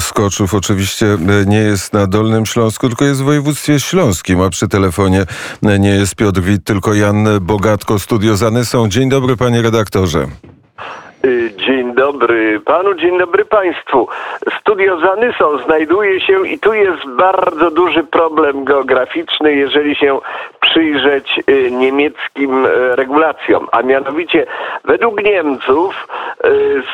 Skoczów oczywiście nie jest na Dolnym Śląsku, tylko jest w województwie śląskim, a przy telefonie nie jest Piotr Wit, tylko Jan Bogatko, studio Zanysą. Dzień dobry panie redaktorze. Y, dzień dobry panu, dzień dobry państwu. Studio Zanysą znajduje się i tu jest bardzo duży problem geograficzny, jeżeli się przyjrzeć niemieckim regulacjom. A mianowicie według Niemców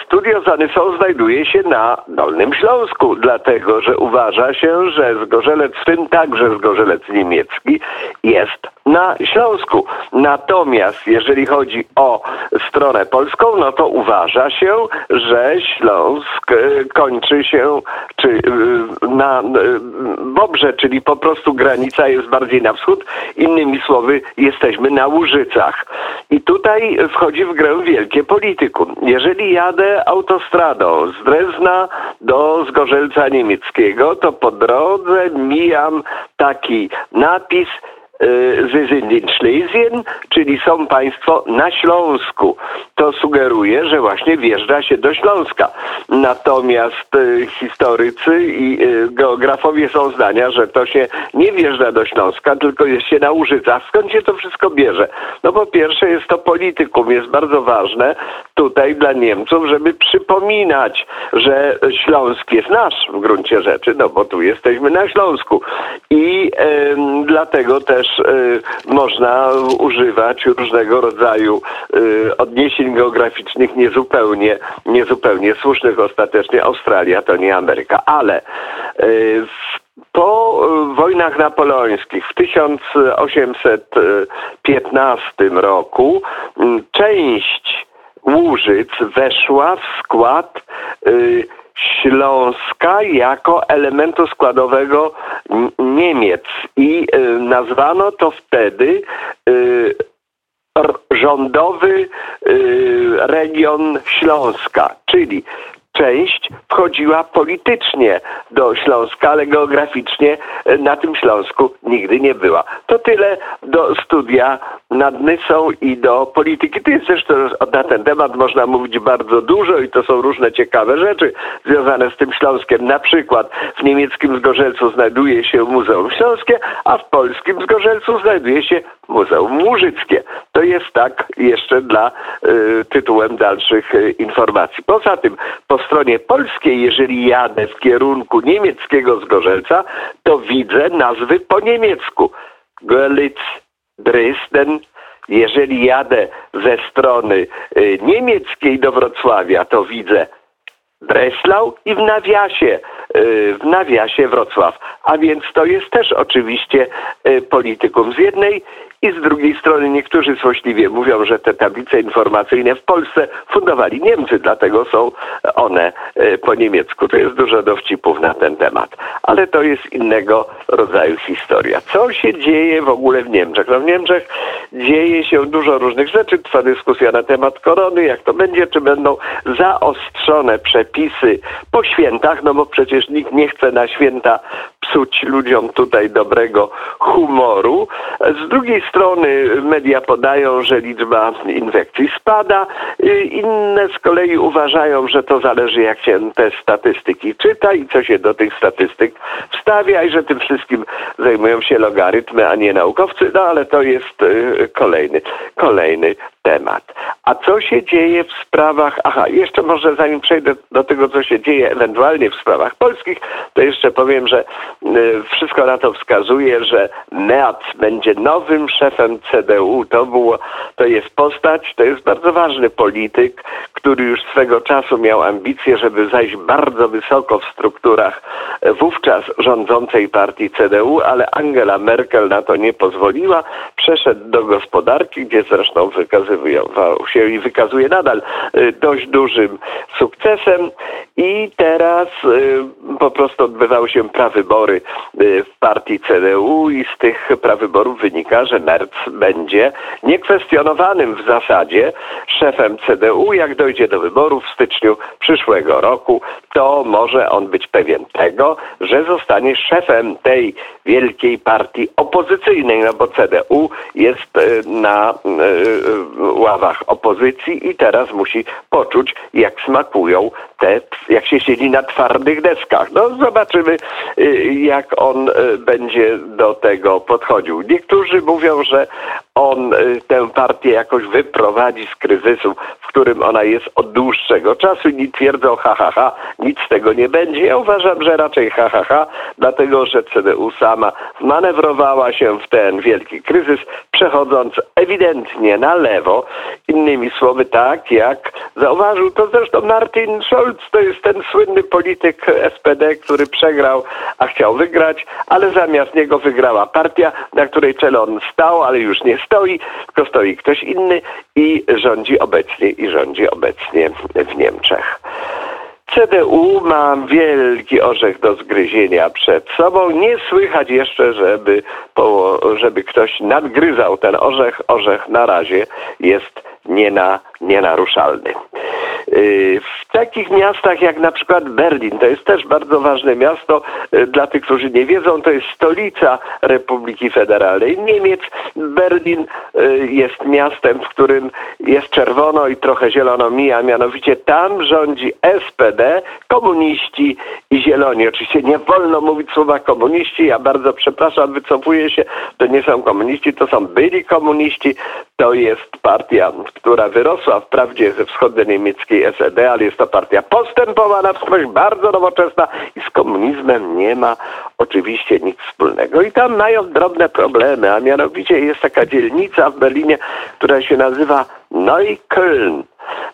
studio Zanysą znajduje się na Dolnym Śląsku, dlatego że uważa się, że Zgorzelec, w także Zgorzelec niemiecki, jest na Śląsku. Natomiast jeżeli chodzi o stronę polską, no to uważa się, że Śląsk e, kończy się czy e, na Bobrze, czyli po prostu granica jest bardziej na wschód. Innymi słowy, jesteśmy na Łużycach. I tutaj wchodzi w grę wielkie politykum. Jeżeli jadę autostradą z Drezna do Zgorzelca Niemieckiego, to po drodze mijam taki napis Sie sind in Schlesien, czyli są państwo na Śląsku. To sugeruje, że właśnie wjeżdża się do Śląska. Natomiast y, historycy i y, geografowie są zdania, że to się nie wjeżdża do Śląska, tylko jest się na Łużycach. Skąd się to wszystko bierze? No po pierwsze jest to politykum, jest bardzo ważne tutaj dla Niemców, żeby przypominać, że Śląsk jest nasz w gruncie rzeczy, no bo tu jesteśmy na Śląsku. I dlatego też można używać różnego rodzaju y, odniesień geograficznych niezupełnie, niezupełnie słusznych. Ostatecznie Australia to nie Ameryka, ale y, po wojnach napoleońskich w 1815 roku część Łużyc weszła w skład y, Śląska jako elementu składowego Niemiec. I y, nazwano to wtedy y, rządowy y, region Śląska, czyli część wchodziła politycznie do Śląska, ale geograficznie na tym Śląsku nigdy nie była. To tyle do studia nad Nysą i do polityki. To jest zresztą na ten temat można mówić bardzo dużo i to są różne ciekawe rzeczy związane z tym Śląskiem. Na przykład w niemieckim Zgorzelcu znajduje się Muzeum Śląskie, a w polskim Zgorzelcu znajduje się Muzeum Łużyckie. To jest tak jeszcze dla y, tytułem dalszych y, informacji. Poza tym po stronie polskiej, jeżeli jadę w kierunku niemieckiego Zgorzelca, to widzę nazwy po niemiecku. Görlitz, Dresden. Jeżeli jadę ze strony y, niemieckiej do Wrocławia, to widzę Breslau i w nawiasie, y, w nawiasie Wrocław. A więc to jest też oczywiście y, politykum z jednej i z drugiej strony niektórzy złośliwie mówią, że te tablice informacyjne w Polsce fundowali Niemcy, dlatego są one e, po niemiecku. To jest dużo dowcipów na ten temat. Ale to jest innego rodzaju historia. Co się dzieje w ogóle w Niemczech? No w Niemczech dzieje się dużo różnych rzeczy. Trwa dyskusja na temat korony, jak to będzie, czy będą zaostrzone przepisy po świętach, no bo przecież nikt nie chce na święta psuć ludziom tutaj dobrego humoru. Z drugiej strony media podają, że liczba infekcji spada, inne z kolei uważają, że to zależy jak się te statystyki czyta i co się do tych statystyk wstawia i że tym wszystkim zajmują się logarytmy, a nie naukowcy, no ale to jest y, kolejny, kolejny temat. A co się dzieje w sprawach, aha, jeszcze może zanim przejdę do tego, co się dzieje ewentualnie w sprawach polskich, to jeszcze powiem, że wszystko na to wskazuje, że Meat będzie nowym szefem CDU. To było, to jest postać, to jest bardzo ważny polityk, który już swego czasu miał ambicje, żeby zajść bardzo wysoko w strukturach wówczas rządzącej partii CDU, ale Angela Merkel na to nie pozwoliła. Przeszedł do gospodarki, gdzie zresztą wykazywał się i wykazuje nadal y, dość dużym sukcesem i teraz y, po prostu odbywały się prawybory y, w partii CDU i z tych prawyborów wynika, że Merz będzie niekwestionowanym w zasadzie szefem CDU. Jak dojdzie do wyborów w styczniu przyszłego roku, to może on być pewien tego, że zostanie szefem tej wielkiej partii opozycyjnej, no bo CDU jest y, na ławach opozycji i teraz musi poczuć, jak smakują te, jak się siedzi na twardych deskach. No zobaczymy, jak on będzie do tego podchodził. Niektórzy mówią, że on partię jakoś wyprowadzi z kryzysu, w którym ona jest od dłuższego czasu. Inni twierdzą, ha, ha, ha, nic z tego nie będzie. Ja uważam, że raczej ha, ha, ha, dlatego że CDU sama manewrowała się w ten wielki kryzys, przechodząc ewidentnie na lewo. Innymi słowy, tak jak zauważył to zresztą Martin Scholz, to jest ten słynny polityk SPD, który przegrał, a chciał wygrać, ale zamiast niego wygrała partia, na której czele on stał, ale już nie stoi, tylko stoi ktoś inny i rządzi obecnie i rządzi obecnie w Niemczech. CDU ma wielki orzech do zgryzienia przed sobą. Nie słychać jeszcze, żeby, żeby ktoś nadgryzał ten orzech. Orzech na razie jest niena, nienaruszalny. Y, w takich miastach jak na przykład Berlin, to jest też bardzo ważne miasto, y, dla tych, którzy nie wiedzą, to jest stolica Republiki Federalnej Niemiec. Berlin y, jest miastem, w którym jest czerwono i trochę zielono mija, mianowicie tam rządzi SPD, komuniści i zieloni. Oczywiście nie wolno mówić słowa komuniści, ja bardzo przepraszam, wycofuję się, to nie są komuniści, to są byli komuniści, to jest partia, która wyrosła wprawdzie ze SED, ale jest to partia postępowa na wskroś, bardzo nowoczesna i z komunizmem nie ma oczywiście nic wspólnego. I tam mają drobne problemy, a mianowicie jest taka dzielnica w Berlinie, która się nazywa Neukölln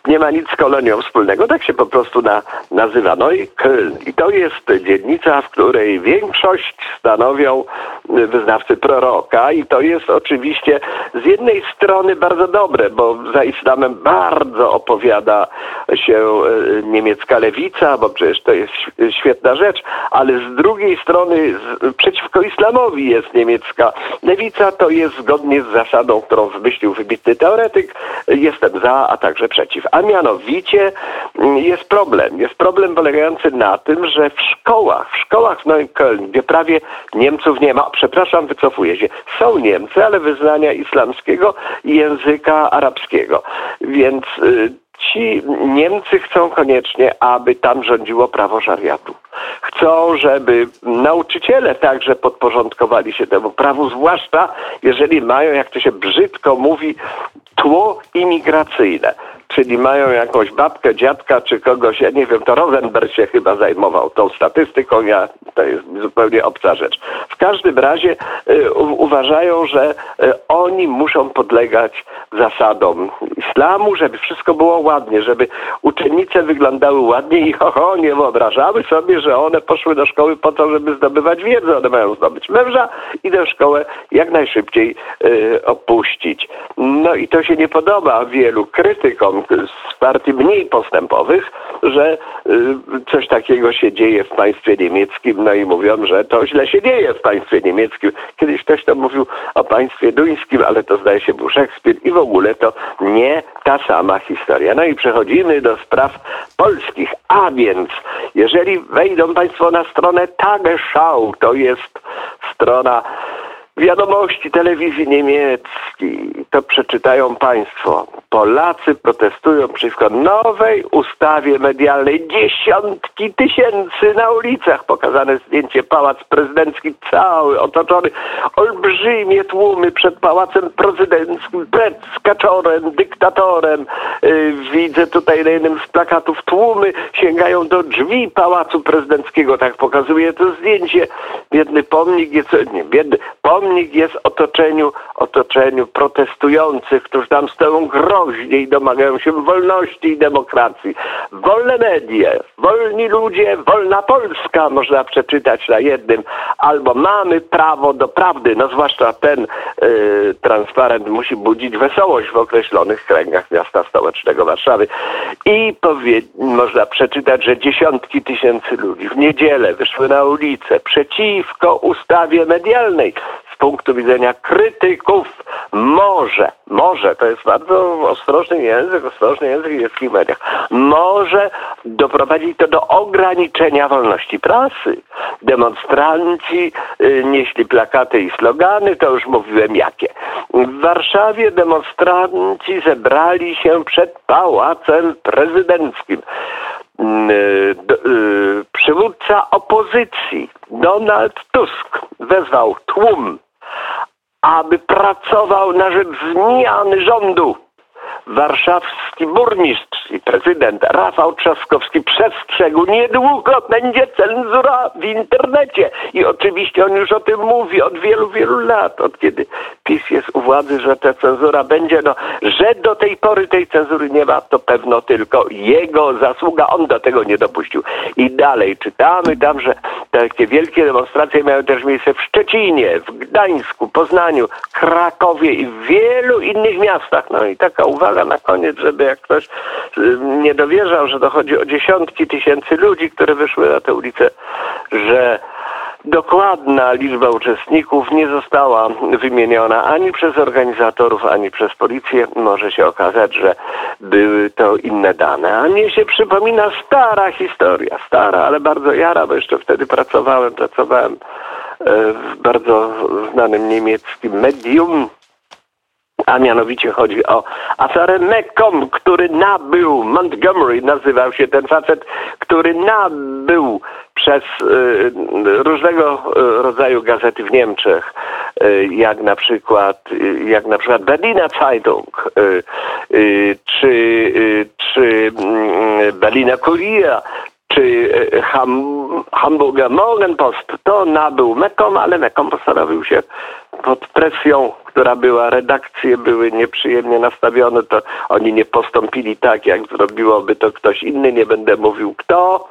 nie ma nic z kolonią wspólnego, tak się po prostu na, nazywa. No i Köln. I to jest dzielnica, w której większość stanowią wyznawcy proroka i to jest oczywiście z jednej strony bardzo dobre, bo za islamem bardzo opowiada się e, niemiecka lewica, bo przecież to jest świetna rzecz, ale z drugiej strony przeciwko islamowi jest niemiecka lewica, to jest zgodnie z zasadą, którą wymyślił wybitny teoretyk, jestem za, a także przeciw. A mianowicie mm, jest problem. Jest problem polegający na tym, że w szkołach, w szkołach w Neukölln, gdzie prawie Niemców nie ma, przepraszam, wycofuję się, są Niemcy, ale wyznania islamskiego i języka arabskiego. Więc y, ci Niemcy chcą koniecznie, aby tam rządziło prawo szariatu. Chcą, żeby nauczyciele także podporządkowali się temu prawu, zwłaszcza jeżeli mają, jak to się brzydko mówi, tło imigracyjne czyli mają jakąś babkę, dziadka czy kogoś, ja nie wiem, to Rosenberg się chyba zajmował tą statystyką, ja, to jest zupełnie obca rzecz. W każdym razie y, uważają, że y, oni muszą podlegać zasadom islamu, żeby wszystko było ładnie, żeby uczennice wyglądały ładnie i ho, ho nie wyobrażały sobie, że one poszły do szkoły po to, żeby zdobywać wiedzę. One mają zdobyć męża i tę szkołę jak najszybciej y, opuścić. No i to się nie podoba wielu krytykom z partii mniej postępowych, że y, coś takiego się dzieje w państwie niemieckim, no i mówią, że to źle się dzieje w państwie niemieckim. Kiedyś ktoś to mówił o państwie duńskim, ale to zdaje się był Szekspir i w ogóle to nie ta sama historia. No i przechodzimy do spraw polskich, a więc jeżeli wejdą Państwo na stronę Tagesschau, to jest strona wiadomości telewizji niemieckiej, to przeczytają Państwo. Polacy protestują przeciwko nowej ustawie medialnej. Dziesiątki tysięcy na ulicach. Pokazane zdjęcie Pałac Prezydencki cały otoczony. Olbrzymie tłumy przed Pałacem Prezydenckim, przed skaczorem, dyktatorem. Yy, widzę tutaj na jednym z plakatów tłumy sięgają do drzwi Pałacu Prezydenckiego. Tak pokazuje to zdjęcie. Biedny pomnik jest, nie, biedny pomnik jest w otoczeniu, otoczeniu protestujących, którzy tam stoją gro groźnie i domagają się wolności i demokracji. Wolne medie, wolni ludzie, wolna Polska można przeczytać na jednym, albo mamy prawo do prawdy, no zwłaszcza ten y, transparent musi budzić wesołość w określonych kręgach miasta stołecznego Warszawy. I powie, można przeczytać, że dziesiątki tysięcy ludzi w niedzielę wyszły na ulicę przeciwko ustawie medialnej z punktu widzenia krytyków może, może, to jest bardzo ostrożny język, ostrożny język w wszystkich mediach, może doprowadzić to do ograniczenia wolności prasy. Demonstranci y, nieśli plakaty i slogany, to już mówiłem jakie. W Warszawie demonstranci zebrali się przed Pałacem Prezydenckim. mm, d- y, przywódca opozycji Donald Tusk wezwał tłum, aby pracował na rzecz zmiany rządu. Warszawski burmistrz i prezydent Rafał Trzaskowski przestrzegł, niedługo będzie cenzura w internecie. I oczywiście on już o tym mówi od wielu, wielu lat, od kiedy PiS jest u władzy, że ta cenzura będzie. No, że do tej pory tej cenzury nie ma, to pewno tylko jego zasługa. On do tego nie dopuścił. I dalej czytamy tam, że takie wielkie demonstracje miały też miejsce w Szczecinie, w Gdańsku, Poznaniu, Krakowie i w wielu innych miastach. No i taka uwaga na koniec, żeby jak ktoś y, nie dowierzał, że dochodzi o dziesiątki tysięcy ludzi, które wyszły na te ulice, że dokładna liczba uczestników nie została wymieniona ani przez organizatorów, ani przez policję. Może się okazać, że były to inne dane. A mnie się przypomina stara historia, stara, ale bardzo jara, bo jeszcze wtedy pracowałem, pracowałem e, w bardzo znanym niemieckim medium, a mianowicie chodzi o aferę Mekong, który nabył, Montgomery nazywał się ten facet, który nabył przez y, różnego y, rodzaju gazety w Niemczech, y, jak na przykład, y, jak na przykład Berliner Zeitung, y, y, czy, y, czy mm, Berliner Kurier, czy y, Ham, Hamburger Morgenpost, to nabył Mekom, ale Mekom postanowił się pod presją, która była, redakcje były nieprzyjemnie nastawione, to oni nie postąpili tak, jak zrobiłoby to ktoś inny, nie będę mówił kto,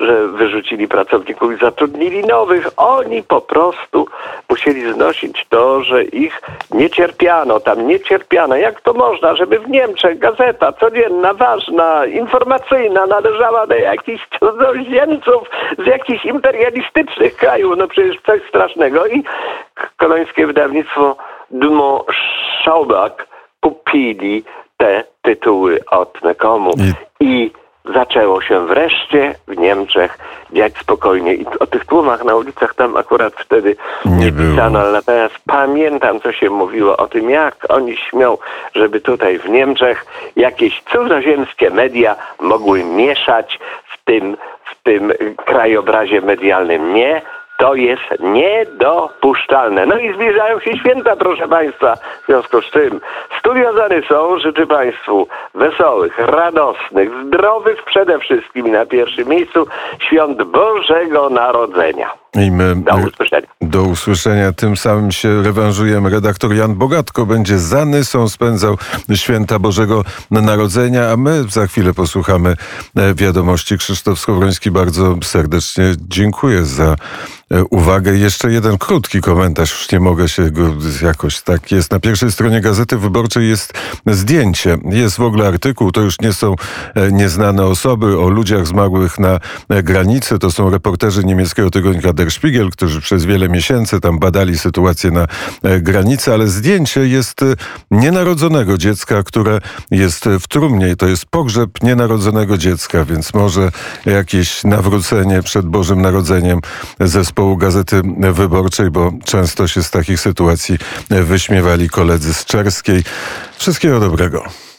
że wyrzucili pracowników i zatrudnili nowych. Oni po prostu musieli znosić to, że ich nie cierpiano, tam nie cierpiano. Jak to można, żeby w Niemczech gazeta codzienna, ważna, informacyjna należała do jakichś cudzoziemców z jakichś imperialistycznych krajów? No przecież coś strasznego. I kolońskie wydawnictwo Dumont Schaubak kupili te tytuły od Mekomu. I- I zaczęło się wreszcie w Niemczech dziać spokojnie. I o tych tłumach na ulicach tam akurat wtedy Nie pisano, ale natomiast pamiętam, co się mówiło o tym, jak oni śmią, żeby tutaj w Niemczech jakieś cudzoziemskie media mogły mieszać w tym, w tym krajobrazie medialnym. Nie, to jest niedopuszczalne. No i zbliżają się święta, proszę Państwa, w związku z czym studio Zarysą życzy Państwu wesołych, radosnych, zdrowych przede wszystkim na pierwszym miejscu świąt Bożego Narodzenia. I my Do usłyszenia. do usłyszenia. Tym samym się rewanżujemy. Redaktor Jan Bogatko będzie za Nysą spędzał święta Bożego Narodzenia, a my za chwilę posłuchamy e, wiadomości. Krzysztof Skowroński bardzo serdecznie dziękuję za e, uwagę. Jeszcze jeden krótki komentarz, już nie mogę się go jakoś tak jest. Na pierwszej stronie Gazety Wyborczej jest zdjęcie. Jest w ogóle artykuł, to już nie są e, nieznane osoby o ludziach zmarłych na granicy. To są reporterzy niemieckiego tygodnika Der Spiegel, którzy przez wiele miesięcy tam badali sytuację na e, granicy, ale zdjęcie jest e, nienarodzonego dziecka, które jest w trumnie to jest pogrzeb nienarodzonego dziecka, więc może jakieś nawrócenie przed Bożym Narodzeniem zespołu Gazety Wyborczej, bo często się z takich sytuacji e, wyśmiewali koledzy z Czerskiej. Wszystkiego dobrego.